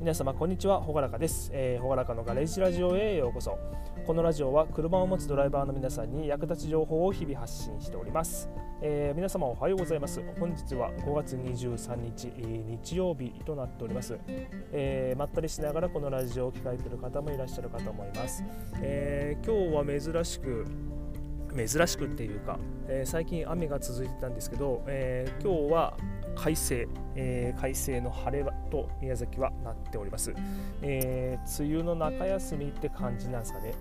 皆様こんにちは。ほがらかです、えー、ほがらかのガレージラジオへようこそ。このラジオは車を持つドライバーの皆さんに役立つ情報を日々発信しております、えー、皆様おはようございます。本日は5月23日、日曜日となっております、えー、まったりしながらこのラジオを聞かれている方もいらっしゃるかと思います、えー、今日は珍しく珍しくっていうか、えー、最近雨が続いてたんですけど、えー、今日は快晴、えー、快晴の晴れと宮崎はなっております、えー、梅雨の中休みって感じなんですかね。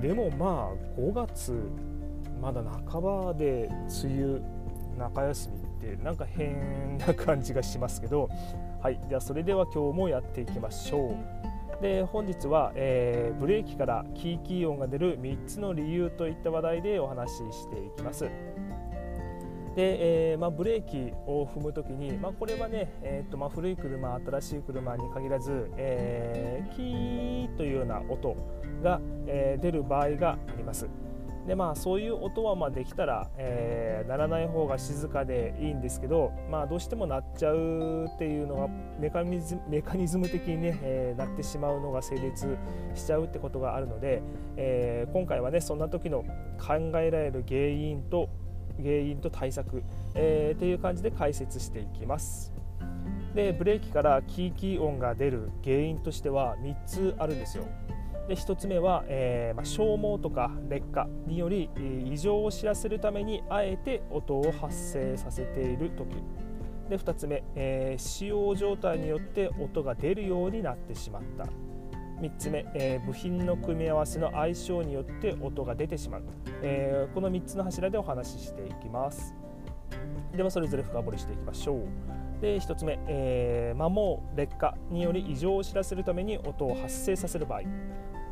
でもまあ5月まだ半ばで梅雨中休みってなんか変な感じがしますけど。はいではそれでは今日もやっていきましょう。で本日は、えー、ブレーキからキーキー音が出る3つの理由といった話題でお話ししていきます。で、えーまあ、ブレーキを踏むときに、まあ、これはね、えーとまあ、古い車新しい車に限らず、えー、キーというような音が、えー、出る場合があります。でまあ、そういう音はまあできたら、えー、鳴らない方が静かでいいんですけど、まあ、どうしても鳴っちゃうっていうのがメカニズムメカニズム的にね、えー、鳴ってしまうのが成立しちゃうってことがあるので、えー、今回はねそんな時の考えられる原因と原因と対策、えー、っていう感じで解説していきます。でブレーキからキーキー音が出る原因としては3つあるんですよ。で1つ目は、えーまあ、消耗とか劣化により異常を知らせるためにあえて音を発生させている時で2つ目、えー、使用状態によって音が出るようになってしまった3つ目、えー、部品の組み合わせの相性によって音が出てしまう、えー、この3つの柱でお話ししていきます。ではそれぞれ深掘りしていきましょう。で1つ目、えー、摩耗劣化により異常を知らせるために音を発生させる場合。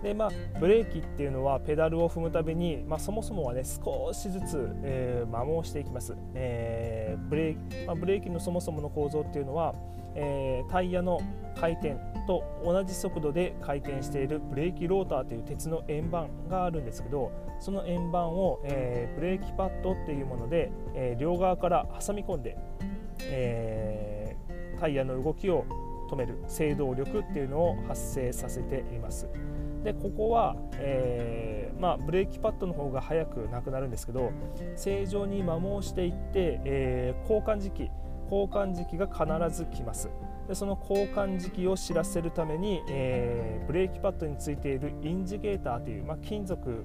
でまあ、ブレーキっていうのはペダルを踏むたびに、まあ、そもそもはね少しずつ、えー、摩耗していきます、えーブレーキまあ、ブレーキのそもそもの構造っていうのは、えー、タイヤの回転と同じ速度で回転しているブレーキローターという鉄の円盤があるんですけどその円盤を、えー、ブレーキパッドっていうもので、えー、両側から挟み込んで、えー、タイヤの動きを止める制動力っていうのを発生させています。でここは、えーまあ、ブレーキパッドの方が早くなくなるんですけど正常に摩耗していって、えー、交換時期交換時期が必ず来ます。でその交換時期を知らせるために、えー、ブレーキパッドについているインジゲーターという、まあ、金属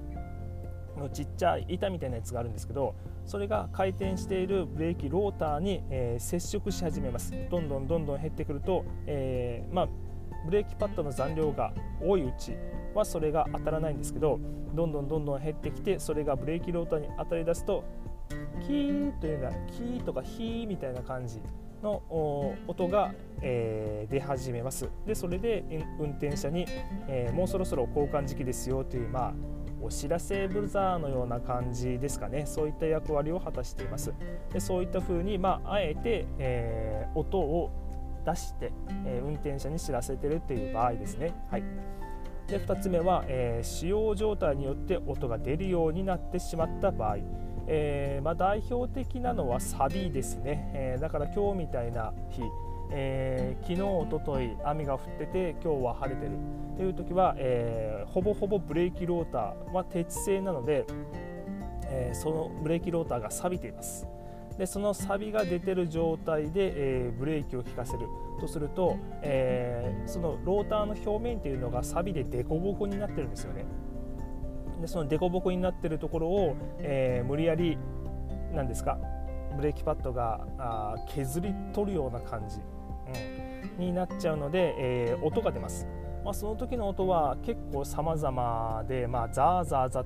のちっちゃい板みたいなやつがあるんですけどそれが回転しているブレーキローターに、えー、接触し始めます。どんどんどんどん減ってくると、えーまあ、ブレーキパッドの残量が多いうちはそれが当たらないんですけどどんどんどんどん減ってきてそれがブレーキローターに当たり出すとキーというようなキーとかヒーみたいな感じの音が、えー、出始めます。でそれで運転者に、えー、もうそろそろ交換時期ですよというまあお知らせブザーのような感じですかね。そういった役割を果たしています。でそういった風にまああえて、えー、音を出して、え運転者に知らせてるっていう場合ですね。はい。で2つ目は、え、使用状態によって音が出るようになってしまった場合、えーまあ、代表的なのはサビですね、えー、だから今日みたいな日、えー、昨日おととい雨が降ってて今日は晴れてる。という時は、え、ほぼほぼブレーキローターは鉄製なので、え、そのブレーキローターが錆びています。でそのサビが出てる状態で、えー、ブレーキを効かせるとすると、えー、そのローターの表面っていうのがサビで凸凹になってるんですよね。でその凸凹になってるところを、えー、無理やりなんですかブレーキパッドがあ削り取るような感じ、うん、になっちゃうので、え、音が出ます。まあ、その時の音は結構様々で、まあ、ザーザーザ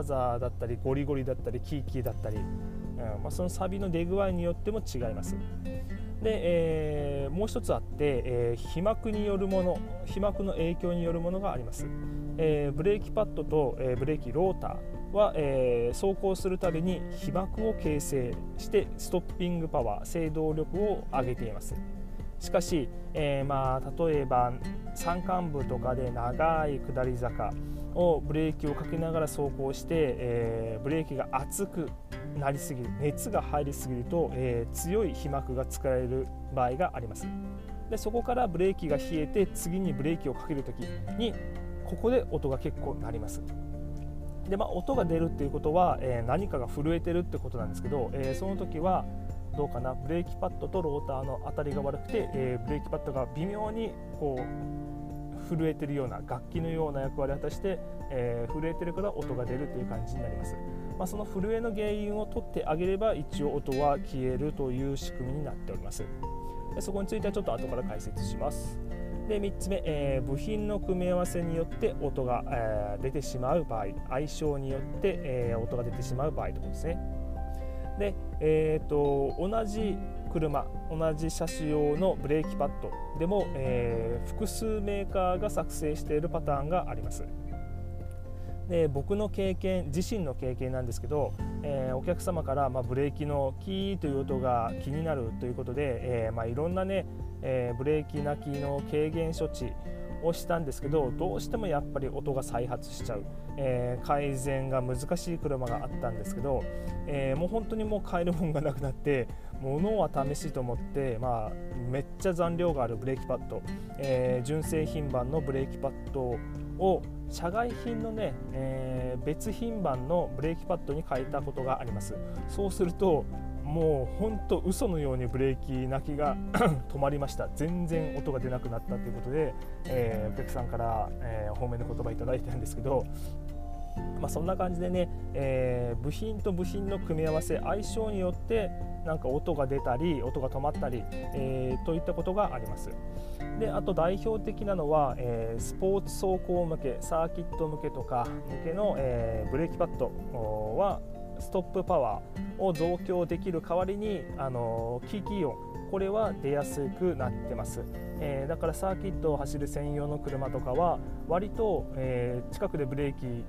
ーザーだったりゴリゴリだったりキーキーだったりまあ、そのサビの出具合によっても違います。で、えー、もう一つあって、えー、飛膜によるもの飛膜の影響によるものがあります、えー、ブレーキパッドと、え、ブレーキローターは、え、走行するたびに飛膜を形成してストッピングパワー制動力を上げていますしかし、えまあ、例えば山間部とかで長い下り坂をブレーキをかけながら走行して、えー、ブレーキが熱くなりすぎる熱が入りすぎると、えー、強い飛膜が作られる場合があります。でそこからブレーキが冷えて次にブレーキをかける時にここで音が結構鳴ります。で、まあ、音が出るっていうことは、えー、何かが震えてるってことなんですけど、えー、その時はどうかなブレーキパッドとローターの当たりが悪くて、え、ブレーキパッドが微妙にこう震えてるような楽器のような役割を果たして、え、震えてるから音が出るという感じになります、まあ、その震えの原因を取ってあげれば一応音は消えるという仕組みになっております。そこについてはちょっと後から解説します。で3つ目、えー、部品の組み合わせによって音が、えー、出てしまう場合相性によって、えー、音が出てしまう場合ということですね。で、えーと、同じ車同じ車種用のブレーキパッドでも、え、複数メーカーが作成しているパターンがあります。で僕の経験自身の経験なんですけど、えー、お客様から、まあ、ブレーキのキーという音が気になるということで、えー、まあ、いろんなね、えー、ブレーキ泣きの軽減処置をしたんですけどどうしてもやっぱり音が再発しちゃう、え改善が難しい車があったんですけど、えもう本当にもう買えるもんがなくなって物は試しと思って、まあ、めっちゃ残量があるブレーキパッド、え純正品番のブレーキパッドを社外品のね、えー、別品番のブレーキパッドに変えたことがあります。そうするともうほんと嘘のようにブレーキ泣きが 止まりました。全然音が出なくなったということで、えー、お客さんから、えー、褒めの言葉いただいたんですけどまあ、そんな感じでね、えー、部品と部品の組み合わせ相性によってなんか音が出たり音が止まったり、えー、といったことがあります。であと代表的なのは、えー、スポーツ走行向けサーキット向けとか向けの、えブレーキパッドはストップパワーを増強できる代わりにあのキーキー音これは出やすくなってます、えー、だからサーキットを走る専用の車とかは割と、えー、近くでブレーキ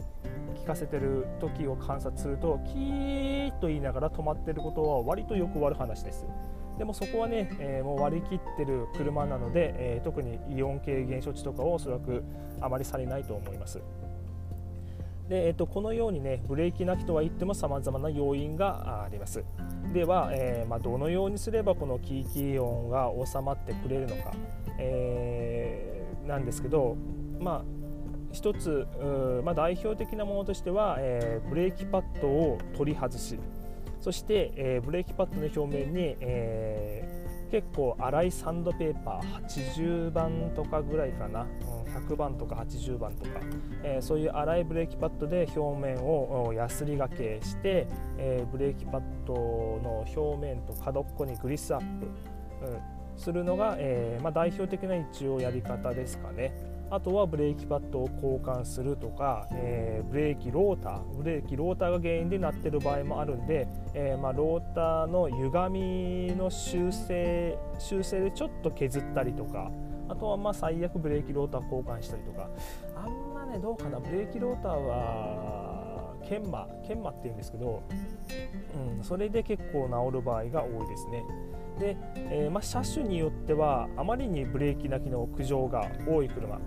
効かせてる時を観察するとキーッと言いながら止まってることは割とよくある話です。でもそこはね、えー、もう割り切ってる車なので、え特にイオン軽減処置とかをおそらくあまりされないと思います。で、えー、とこのようにねブレーキなきとは言ってもさまざまな要因があります。では、えー、まあ、どのようにすればこのキーキー音が収まってくれるのか、えー、なんですけどまあ一つ、まあ、代表的なものとしては、えー、ブレーキパッドを取り外し。そして、えー、ブレーキパッドの表面に、えー、結構粗いサンドペーパー80番とかぐらいかな、100番とか80番とか、え、そういう粗いブレーキパッドで表面をヤスリがけして、え、ブレーキパッドの表面と角っこにグリスアップ、うん、するのが、え、まあ、代表的な一応やり方ですかね。あとはブレーキパッドを交換するとか、えー、ブレーキローターブレーキローターが原因でなってる場合もあるんで、えー、まあ、ローターの歪みの修正修正でちょっと削ったりとかあとはまあ最悪ブレーキローター交換したりとかあんまねどうかなブレーキローターは研磨研磨っていうんですけど、うん、それで結構治る場合が多いですね。で、えー、まあ、車種によってはあまりにブレーキなきの苦情が多い車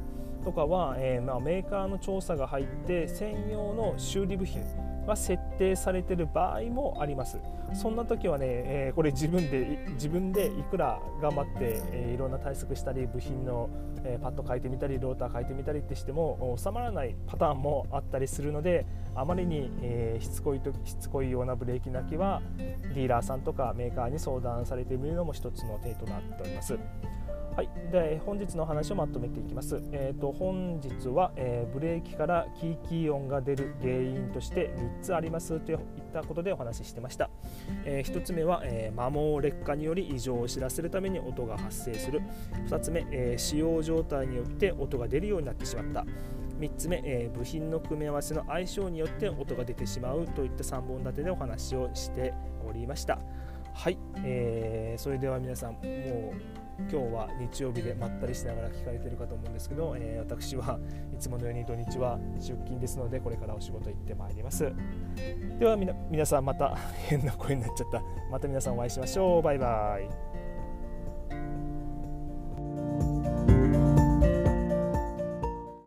とかは、えー、まあ、メーカーの調査が入って専用の修理部品が設定されてる場合もありますそんな時はね、え、これ自分で自分でいくら頑張って、え、いろんな対策したり部品の、え、パッド変えてみたりローター変えてみたりってしても収まらないパターンもあったりするのであまりに、え、しつこいとしつこいようなブレーキなきはディーラーさんとかメーカーに相談されてみるのも一つの手となっております。はい、で本日の話をまとめていきます。えーと、本日は、えー、ブレーキからキーキー音が出る原因として3つありますといったことでお話ししてました。えー、1つ目は、えー、摩耗劣化により異常を知らせるために音が発生する。2つ目、え使用状態によって音が出るようになってしまった。3つ目、え部品の組み合わせの相性によって音が出てしまうといった3本立てでお話をしておりました。はい、えー、それでは皆さんもう今日は日曜日でまったりしながら聞かれているかと思うんですけど、えー、私はいつものように土日は出勤ですのでこれからお仕事行ってまいります。では皆さんまた変な声になっちゃった。また皆さんお会いしましょう。バイバイ。